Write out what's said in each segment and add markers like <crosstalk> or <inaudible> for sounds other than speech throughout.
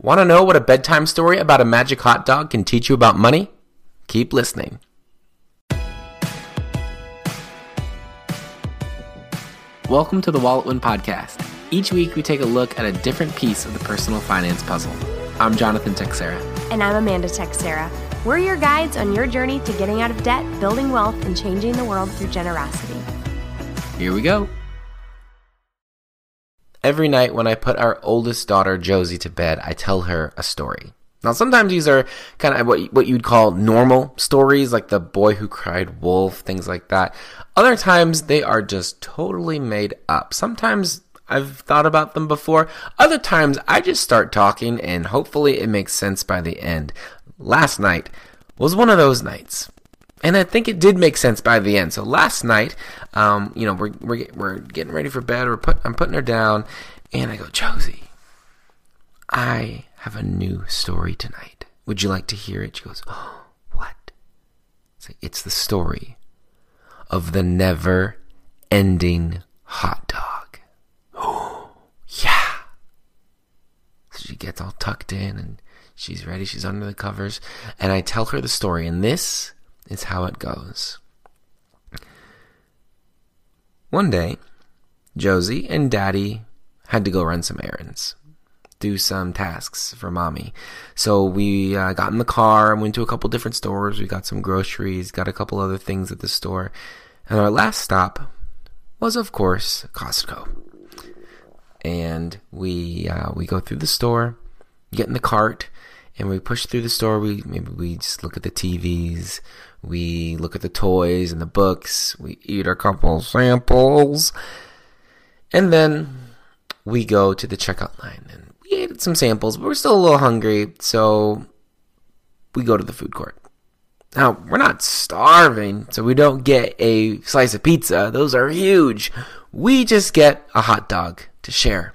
Want to know what a bedtime story about a magic hot dog can teach you about money? Keep listening. Welcome to the Wallet Win Podcast. Each week we take a look at a different piece of the personal finance puzzle. I'm Jonathan Teixeira. And I'm Amanda Teixeira. We're your guides on your journey to getting out of debt, building wealth, and changing the world through generosity. Here we go. Every night when I put our oldest daughter Josie to bed, I tell her a story. Now, sometimes these are kind of what what you'd call normal stories, like the boy who cried wolf, things like that. Other times they are just totally made up. Sometimes I've thought about them before. Other times I just start talking and hopefully it makes sense by the end. Last night was one of those nights. And I think it did make sense by the end. So last night, um, you know, we're, we're, we're getting ready for bed. We're put, I'm putting her down, and I go, Josie, I have a new story tonight. Would you like to hear it? She goes, oh, what? It's, it's the story of the never ending hot dog. Oh, <gasps> yeah. So she gets all tucked in and she's ready. She's under the covers. And I tell her the story. And this is how it goes. One day, Josie and Daddy had to go run some errands, do some tasks for Mommy. So we uh, got in the car and went to a couple different stores. We got some groceries, got a couple other things at the store. And our last stop was, of course, Costco. And we uh, we go through the store, get in the cart, and we push through the store. We maybe we just look at the TVs, we look at the toys and the books. We eat a couple samples. And then we go to the checkout line and we ate some samples, but we're still a little hungry. So we go to the food court. Now, we're not starving, so we don't get a slice of pizza. Those are huge. We just get a hot dog to share.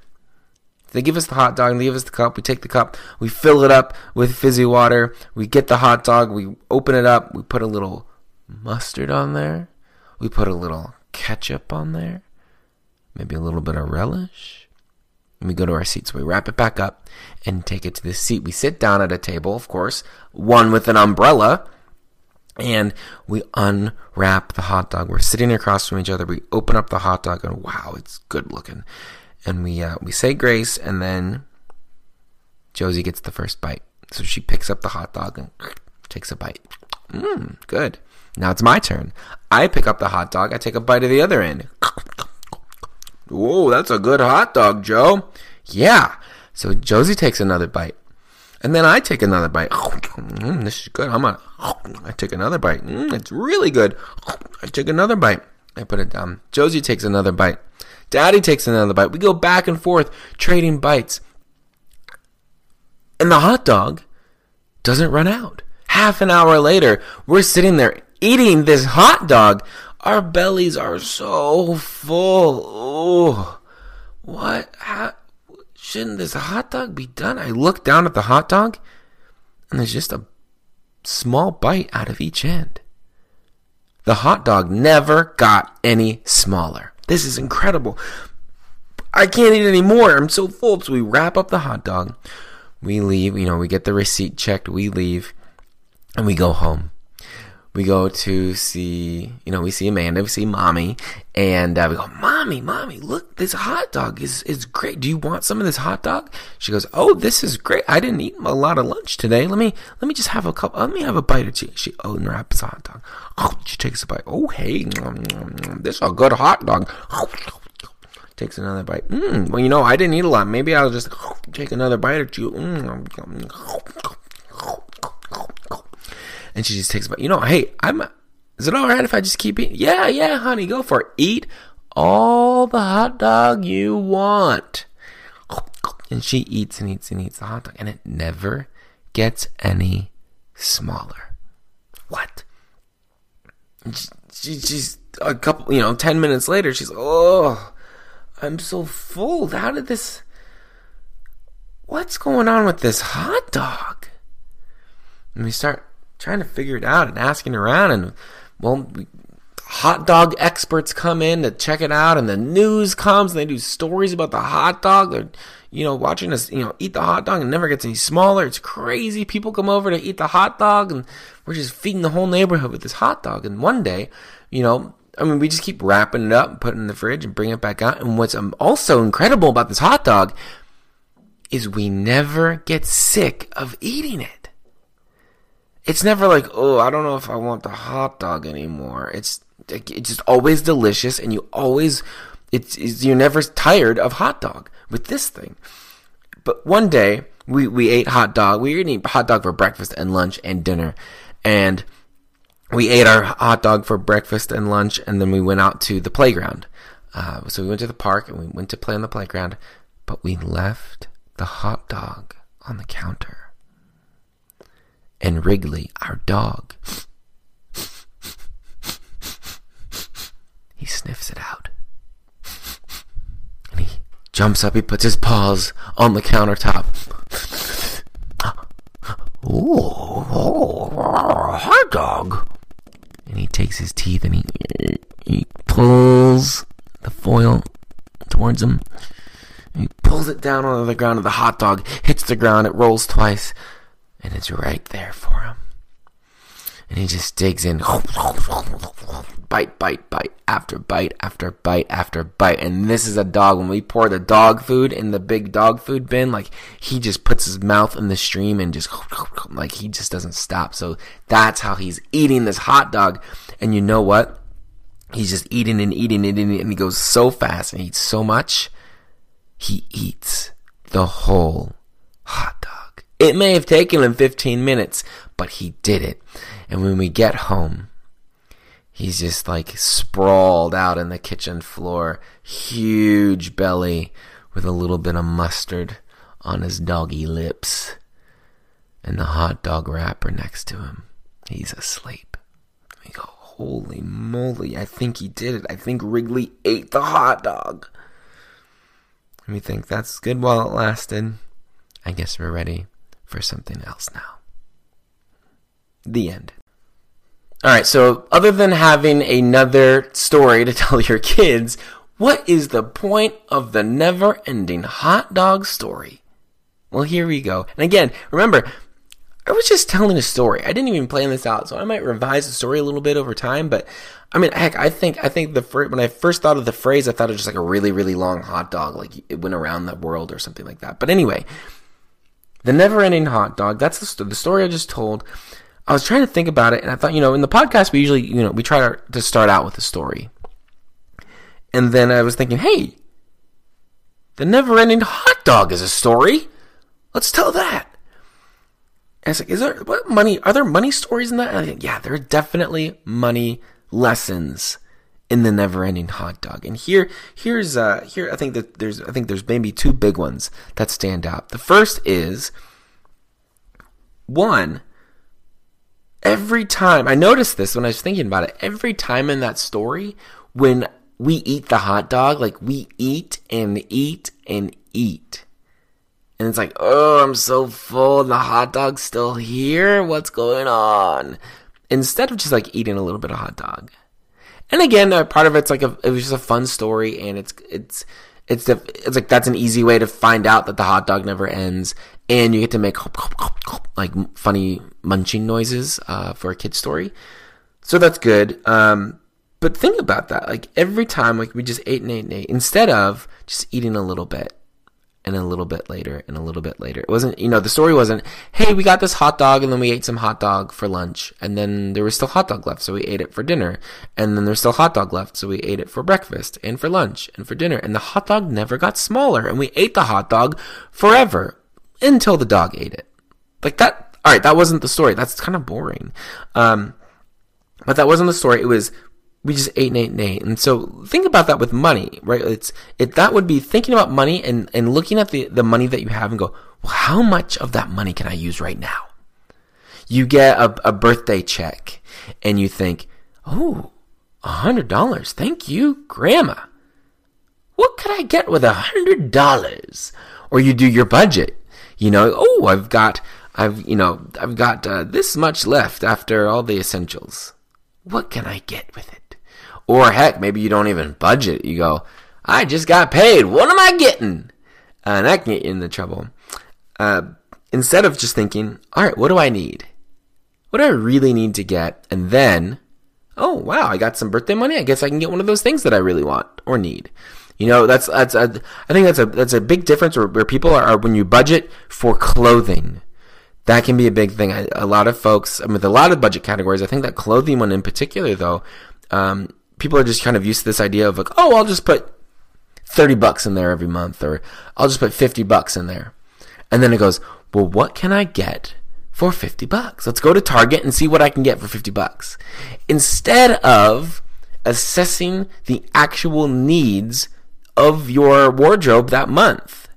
They give us the hot dog, they give us the cup, we take the cup, we fill it up with fizzy water, we get the hot dog, we open it up, we put a little mustard on there, we put a little ketchup on there, maybe a little bit of relish. And we go to our seats. We wrap it back up and take it to the seat. We sit down at a table, of course, one with an umbrella, and we unwrap the hot dog. We're sitting across from each other. We open up the hot dog, and wow, it's good looking and we uh, we say grace, and then Josie gets the first bite. So she picks up the hot dog and <sniffs> takes a bite. Mmm, good. Now it's my turn. I pick up the hot dog. I take a bite of the other end. <sniffs> Whoa, that's a good hot dog, Joe. Yeah. So Josie takes another bite. And then I take another bite. <sniffs> Mm, this is good. I'm gonna. I take another bite. Mm, it's really good. I take another bite. I put it down. Josie takes another bite. Daddy takes another bite. We go back and forth trading bites. And the hot dog doesn't run out. Half an hour later, we're sitting there eating this hot dog. Our bellies are so full. Oh, what? How, shouldn't this hot dog be done? I look down at the hot dog, and there's just a small bite out of each end. The hot dog never got any smaller. This is incredible. I can't eat anymore. I'm so full. So we wrap up the hot dog. We leave. You know, we get the receipt checked. We leave. And we go home. We go to see, you know, we see Amanda, we see mommy, and uh, we go, mommy, mommy, look, this hot dog is, is great. Do you want some of this hot dog? She goes, oh, this is great. I didn't eat a lot of lunch today. Let me, let me just have a cup. Let me have a bite or two. She unwraps the hot dog. Oh, she takes a bite. Oh, hey, this is a good hot dog. Takes another bite. Mm, well, you know, I didn't eat a lot. Maybe I'll just take another bite or two. Mm. And she just takes a bite. You know, hey, I'm. Is it all right if I just keep eating? Yeah, yeah, honey, go for it. Eat all the hot dog you want. And she eats and eats and eats the hot dog, and it never gets any smaller. What? She, she, she's a couple, you know, 10 minutes later, she's, oh, I'm so full. How did this, what's going on with this hot dog? And we start trying to figure it out and asking around, and, well, we, hot dog experts come in to check it out, and the news comes and they do stories about the hot dog. They're, you know, watching us, you know, eat the hot dog and never gets any smaller. It's crazy. People come over to eat the hot dog, and we're just feeding the whole neighborhood with this hot dog. And one day, you know, I mean, we just keep wrapping it up and putting it in the fridge and bring it back out. And what's um, also incredible about this hot dog is we never get sick of eating it. It's never like, oh, I don't know if I want the hot dog anymore. It's it's just always delicious, and you always it's, it's you're never tired of hot dog with this thing. But one day we we ate hot dog. We were eating hot dog for breakfast and lunch and dinner, and we ate our hot dog for breakfast and lunch, and then we went out to the playground. Uh, so we went to the park and we went to play on the playground, but we left the hot dog on the counter. And Wrigley, our dog, he sniffs it out. And he jumps up, he puts his paws on the countertop. Ooh, hot dog. And he takes his teeth and he, he pulls the foil towards him. He pulls it down onto the ground, and the hot dog hits the ground. It rolls twice, and it's right there for him. And he just digs in, bite, bite, bite, after bite, after bite, after bite. And this is a dog. When we pour the dog food in the big dog food bin, like he just puts his mouth in the stream and just like he just doesn't stop. So that's how he's eating this hot dog. And you know what? He's just eating and eating and eating, and he goes so fast and eats so much. He eats the whole hot dog. It may have taken him 15 minutes, but he did it. And when we get home, he's just like sprawled out in the kitchen floor, huge belly with a little bit of mustard on his doggy lips, and the hot dog wrapper next to him. He's asleep. We go, holy moly, I think he did it. I think Wrigley ate the hot dog. We think that's good while it lasted. I guess we're ready for something else now. The end. All right, so other than having another story to <laughs> tell your kids, what is the point of the never ending hot dog story? Well, here we go. And again, remember, I was just telling a story. I didn't even plan this out, so I might revise the story a little bit over time. But I mean, heck, I think I think the first, when I first thought of the phrase, I thought it was just like a really really long hot dog, like it went around the world or something like that. But anyway, the never-ending hot dog. That's the, the story I just told. I was trying to think about it, and I thought, you know, in the podcast, we usually, you know, we try to start out with a story. And then I was thinking, hey, the never ending hot dog is a story. Let's tell that. And I was like, is there, what money, are there money stories in that? And I think, yeah, there are definitely money lessons in the never ending hot dog. And here, here's, uh, here, I think that there's, I think there's maybe two big ones that stand out. The first is, one, every time I noticed this when I was thinking about it, every time in that story when we eat the hot dog, like we eat and eat and eat. And it's like, oh, I'm so full. The hot dog's still here. What's going on? Instead of just like eating a little bit of hot dog. And again, uh, part of it's like a, it was just a fun story, and it's it's it's it's like that's an easy way to find out that the hot dog never ends, and you get to make like funny munching noises uh, for a kid story. So that's good. Um, but think about that. Like every time, like we just ate and ate and ate instead of just eating a little bit and a little bit later and a little bit later. It wasn't, you know, the story wasn't, hey, we got this hot dog and then we ate some hot dog for lunch and then there was still hot dog left, so we ate it for dinner. And then there's still hot dog left, so we ate it for breakfast and for lunch and for dinner. And the hot dog never got smaller and we ate the hot dog forever until the dog ate it. Like that, alright, that wasn't the story. That's kind of boring. Um, but that wasn't the story. It was we just ate and ate and ate. And so think about that with money, right? It's it that would be thinking about money and, and looking at the, the money that you have and go, well, how much of that money can I use right now? You get a, a birthday check and you think, oh, a hundred dollars. Thank you, grandma. What could I get with a hundred dollars? Or you do your budget. You know, oh, I've got, I've, you know, I've got uh, this much left after all the essentials. What can I get with it? Or heck, maybe you don't even budget. You go, I just got paid. What am I getting? Uh, and that can get you into trouble. Uh, instead of just thinking, all right, what do I need? What do I really need to get? And then, oh wow, I got some birthday money. I guess I can get one of those things that I really want or need. You know, that's that's a, I think that's a that's a big difference where, where people are, are when you budget for clothing. That can be a big thing. I, a lot of folks, I mean, with a lot of budget categories, I think that clothing one in particular, though, um, people are just kind of used to this idea of like, oh, I'll just put 30 bucks in there every month or I'll just put 50 bucks in there. And then it goes, well, what can I get for 50 bucks? Let's go to Target and see what I can get for 50 bucks. Instead of assessing the actual needs of your wardrobe that month.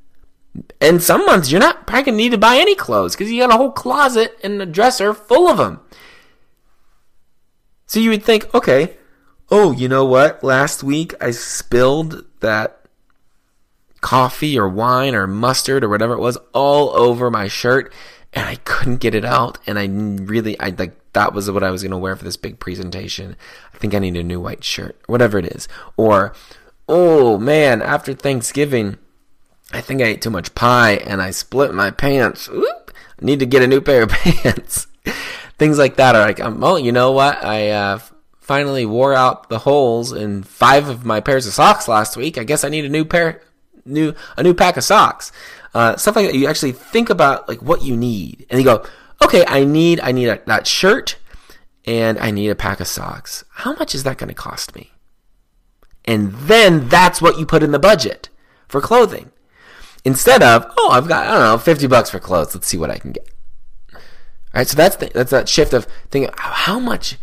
And some months you're not probably gonna need to buy any clothes because you got a whole closet and a dresser full of them. So you would think, okay, oh, you know what? Last week I spilled that coffee or wine or mustard or whatever it was all over my shirt and I couldn't get it out. And I really, I like, that was what I was going to wear for this big presentation. I think I need a new white shirt, whatever it is. Or, oh man, after Thanksgiving, I think I ate too much pie and I split my pants. Oop, I need to get a new pair of <laughs> pants. Things like that are like, um, oh, you know what? I, uh, finally wore out the holes in five of my pairs of socks last week. I guess I need a new pair, new a new pack of socks. Uh, stuff like that. You actually think about like what you need, and you go, okay, I need I need a, that shirt, and I need a pack of socks. How much is that going to cost me? And then that's what you put in the budget for clothing. Instead of, oh, I've got, I don't know, 50 bucks for clothes. Let's see what I can get. All right. So that's the, that's that shift of thinking, how much,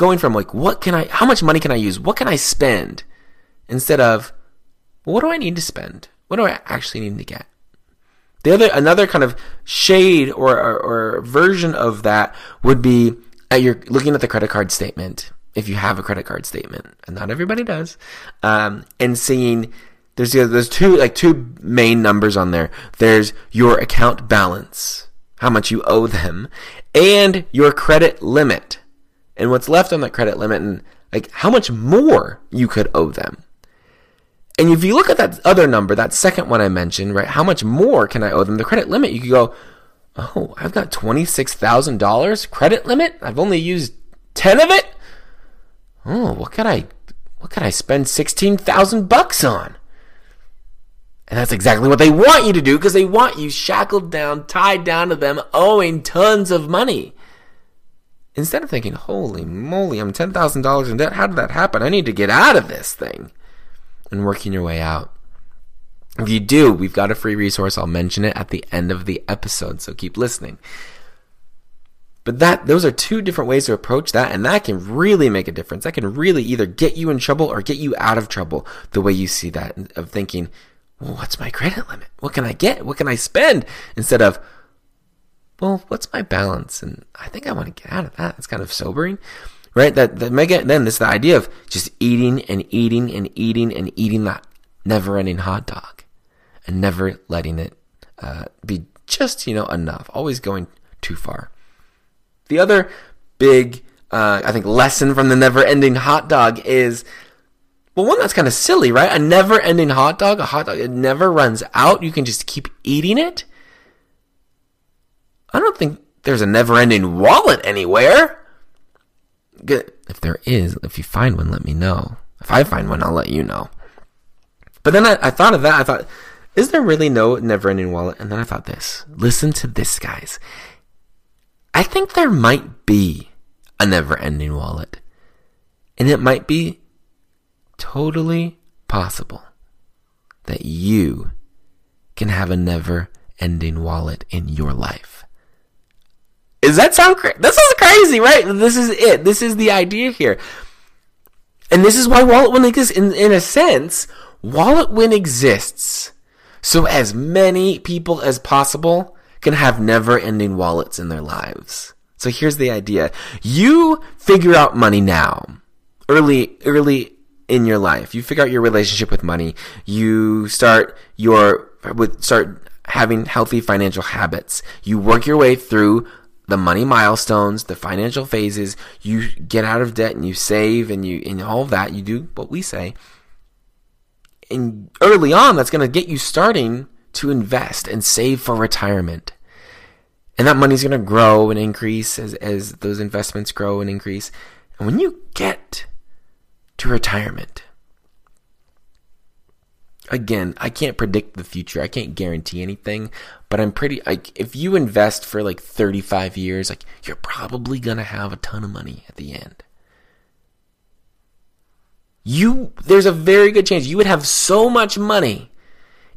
going from like, what can I, how much money can I use? What can I spend? Instead of, what do I need to spend? What do I actually need to get? The other, another kind of shade or, or, or version of that would be at your looking at the credit card statement, if you have a credit card statement, and not everybody does, um, and seeing there's there's two like two main numbers on there. There's your account balance, how much you owe them, and your credit limit and what's left on that credit limit and like how much more you could owe them. And if you look at that other number, that second one I mentioned, right? How much more can I owe them? The credit limit, you could go, oh, I've got $26,000 credit limit. I've only used 10 of it. Oh, what could I, what could I spend 16,000 bucks on? And that's exactly what they want you to do because they want you shackled down, tied down to them, owing tons of money. Instead of thinking, holy moly, I'm $10,000 in debt. How did that happen? I need to get out of this thing. And working your way out. If you do, we've got a free resource. I'll mention it at the end of the episode, so keep listening. But that those are two different ways to approach that, and that can really make a difference. That can really either get you in trouble or get you out of trouble. The way you see that of thinking, well, what's my credit limit? What can I get? What can I spend? Instead of, well, what's my balance? And I think I want to get out of that. It's kind of sobering, right? That, mega, then this the idea of just eating and eating and eating and eating that never ending hot dog and never letting it uh, be just, you know, enough, always going too far. The other big, uh, I think, lesson from the never ending hot dog is well, one that's kind of silly, right? A never ending hot dog, a hot dog, it never runs out. You can just keep eating it. I don't think there's a never ending wallet anywhere. If there is, if you find one, let me know. If I find one, I'll let you know. But then I, I thought of that. I thought, is there really no never ending wallet? And then I thought this. Listen to this, guys. I think there might be a never ending wallet. And it might be totally possible that you can have a never ending wallet in your life. Does that sound crazy? This is crazy, right? This is it. This is the idea here. And this is why Wallet Win exists. In, in a sense, Wallet Win exists so as many people as possible can have never ending wallets in their lives. So here's the idea. You figure out money now. Early, early in your life. You figure out your relationship with money. You start your, with, start having healthy financial habits. You work your way through the money milestones, the financial phases. You get out of debt and you save and you, and all of that. You do what we say. And early on, that's going to get you starting to invest and save for retirement. And that money's going to grow and increase as, as those investments grow and increase. And when you get to retirement, again, I can't predict the future. I can't guarantee anything, but I'm pretty like if you invest for like 35 years, like you're probably going to have a ton of money at the end. You there's a very good chance you would have so much money.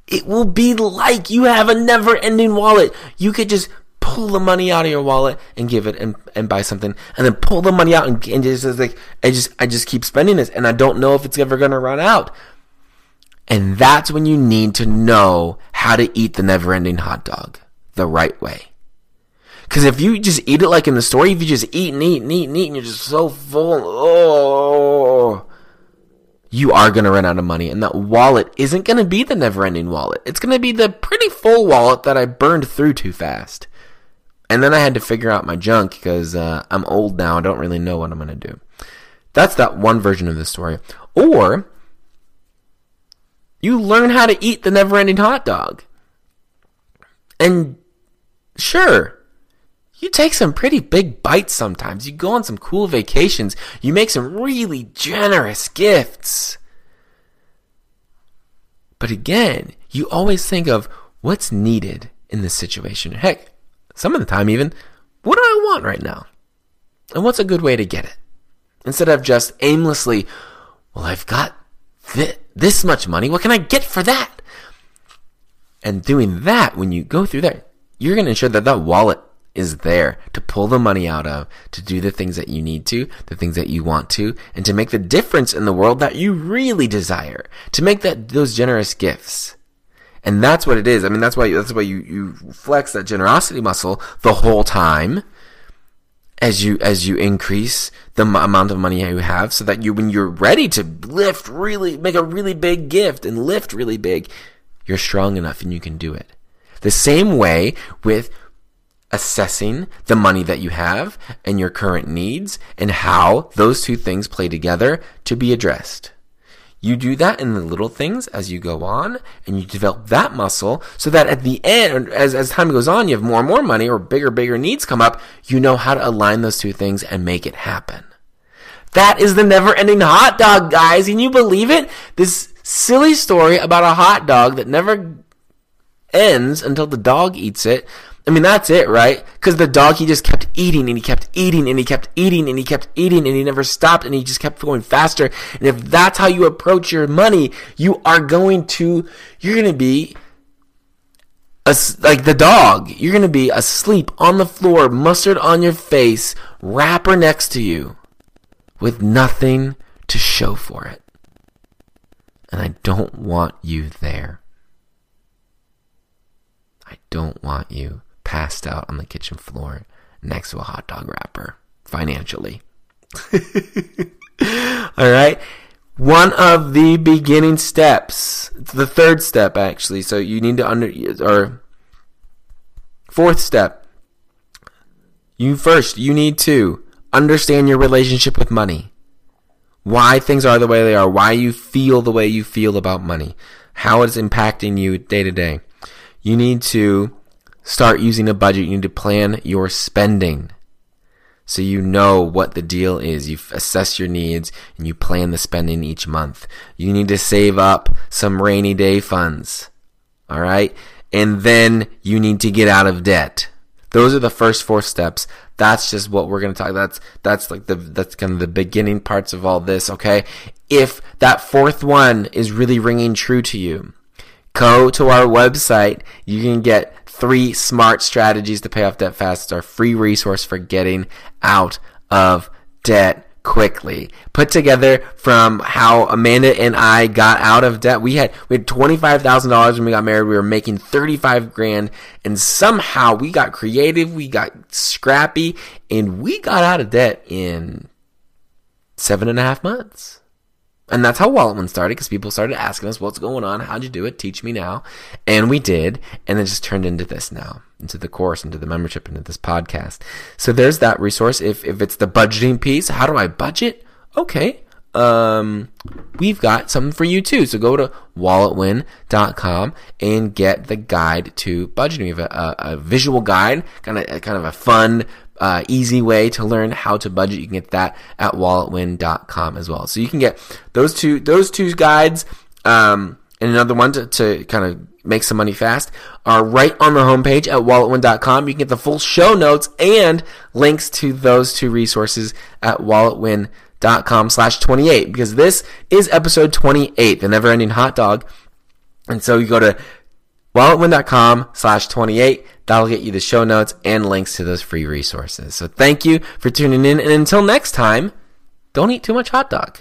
It will be like you have a never-ending wallet. You could just pull the money out of your wallet and give it and, and buy something and then pull the money out and, and just like I just I just keep spending this and I don't know if it's ever going to run out. And that's when you need to know how to eat the never ending hot dog the right way. Cause if you just eat it like in the story, if you just eat and eat and eat and eat and you're just so full, oh, you are to run out of money. And that wallet isn't to be the never ending wallet. It's to be the pretty full wallet that I burned through too fast. And then I had to figure out my junk because uh, I'm old now. I don't really know what I'm to do. That's that one version of the story. Or you learn how to eat the never ending hot dog. And sure, you take some pretty big bites sometimes. You go on some cool vacations. You make some really generous gifts. But again, you always think of what's needed in this situation. Heck, some of the time even, what do I want right now? And what's a good way to get it? Instead of just aimlessly, well, I've got th- this much money. What can I get for that? And doing that, when you go through that, you're going to ensure that that wallet is there to pull the money out of, to do the things that you need to, the things that you want to, and to make the difference in the world that you really desire, to make that, those generous gifts. And that's what it is. I mean, that's why, that's why you, you flex that generosity muscle the whole time as you, as you increase the m- amount of money you have so that you, when you're ready to lift really, make a really big gift and lift really big, you're strong enough and you can do it. The same way with assessing the money that you have and your current needs and how those two things play together to be addressed. You do that in the little things as you go on and you develop that muscle so that at the end, as, as time goes on, you have more and more money or bigger, bigger needs come up. You know how to align those two things and make it happen. That is the never ending hot dog, guys. Can you believe it? This silly story about a hot dog that never ends until the dog eats it I mean, that's it, right? Because the dog, he just kept eating and he kept eating and he kept eating and he kept eating and he never stopped and he just kept going faster. And if that's how you approach your money, you are going to, you're going to be a, like the dog. You're going to be asleep on the floor, mustard on your face, wrapper next to you with nothing to show for it. And I don't want you there. I don't want you passed out on the kitchen floor next to a hot dog wrapper financially. <laughs> All right. One of the beginning steps, the third step actually. So you need to under or fourth step. You first, you need to understand your relationship with money. Why things are the way they are, why you feel the way you feel about money, how it's impacting you day to day. You need to start using a budget. You need to plan your spending. So you know what the deal is. You assess your needs and you plan the spending each month. You need to save up some rainy day funds. All right. And then you need to get out of debt. Those are the first four steps. That's just what we're going to talk. That's, that's like the, that's kind of the beginning parts of all this. Okay. If that fourth one is really ringing true to you, go to our website. You can get three smart strategies to pay off debt fast. Our free resource for getting out of debt quickly. Put together from how Amanda and I got out of debt. We had we had twenty five thousand dollars when we got married. We were making thirty five grand, and somehow we got creative. We got scrappy, and we got out of debt in seven and a half months. And that's how Wallet Win started because people started asking us, what's going on? How'd you do it? Teach me now. And we did. And it just turned into this now, into the course, into the membership, into this podcast. So there's that resource. If, if it's the budgeting piece, how do I budget? Okay. Um, we've got something for you too. So go to walletwin.com and get the guide to budgeting. We have a, a, a visual guide, kind of, kind of a fun, uh, easy way to learn how to budget. You can get that at walletwin.com as well. So you can get those two, those two guides, um, and another one to, to kind of make some money fast are right on the homepage at walletwin.com. You can get the full show notes and links to those two resources at walletwin.com slash 28 because this is episode 28, the never ending hot dog. And so you go to walletwin.com slash 28. That'll get you the show notes and links to those free resources. So thank you for tuning in. And until next time, don't eat too much hot dog.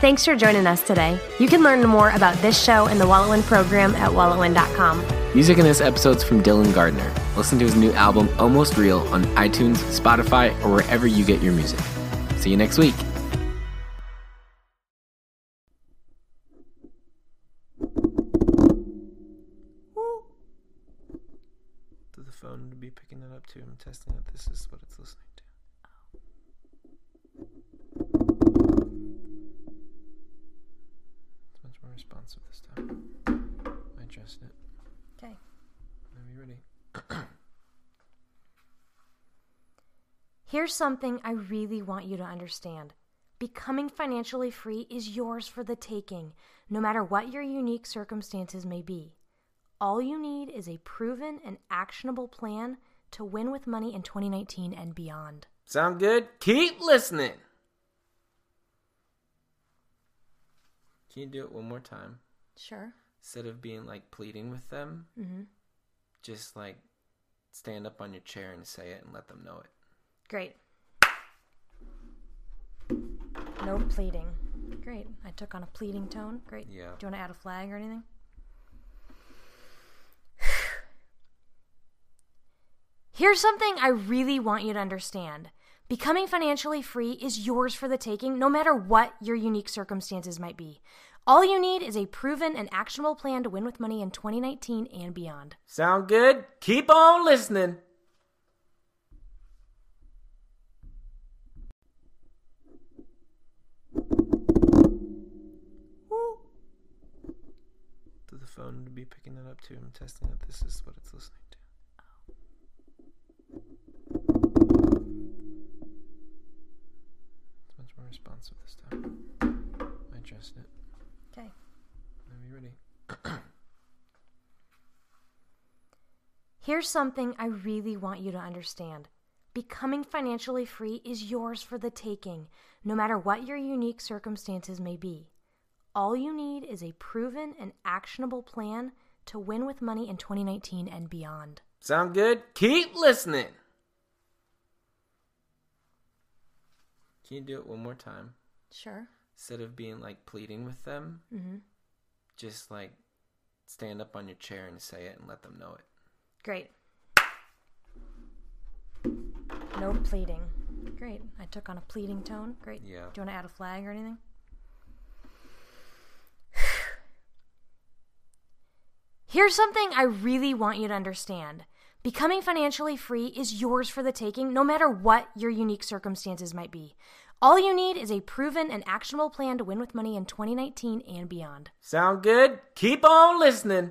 Thanks for joining us today. You can learn more about this show and the Wallet Win program at walletwin.com. Music in this episode's from Dylan Gardner. Listen to his new album, Almost Real, on iTunes, Spotify, or wherever you get your music. See you next week. Picking it up too. I'm testing it. This is what it's listening to. It's much more responsive this time. I adjust it. Okay. Are you ready? <clears throat> Here's something I really want you to understand. Becoming financially free is yours for the taking, no matter what your unique circumstances may be. All you need is a proven and actionable plan to win with money in 2019 and beyond. Sound good? Keep listening. Can you do it one more time? Sure. Instead of being like pleading with them, Mm-hmm. just like stand up on your chair and say it and let them know it. Great. No pleading. Great. I took on a pleading tone. Great. Yeah. Do you want to add a flag or anything? Here's something I really want you to understand. Becoming financially free is yours for the taking, no matter what your unique circumstances might be. All you need is a proven and actionable plan to win with money in 2019 and beyond. Sound good? Keep on listening. To the phone to be picking it up too. I'm testing it. This is what it's listening responsive this time. I adjust it. Okay. Are you ready? <clears throat> Here's something I really want you to understand. Becoming financially free is yours for the taking, no matter what your unique circumstances may be. All you need is a proven and actionable plan to win with money in 2019 and beyond. Sound good? Keep listening. Can you do it one more time? Sure. Instead of being like pleading with them, Mm-hmm. just like stand up on your chair and say it and let them know it. Great. No pleading. Great. I took on a pleading tone. Great. Yeah. Do you want to add a flag or anything? <sighs> Here's something I really want you to understand. Becoming financially free is yours for the taking, no matter what your unique circumstances might be. All you need is a proven and actionable plan to win with money in 2019 and beyond. Sound good? Keep on listening.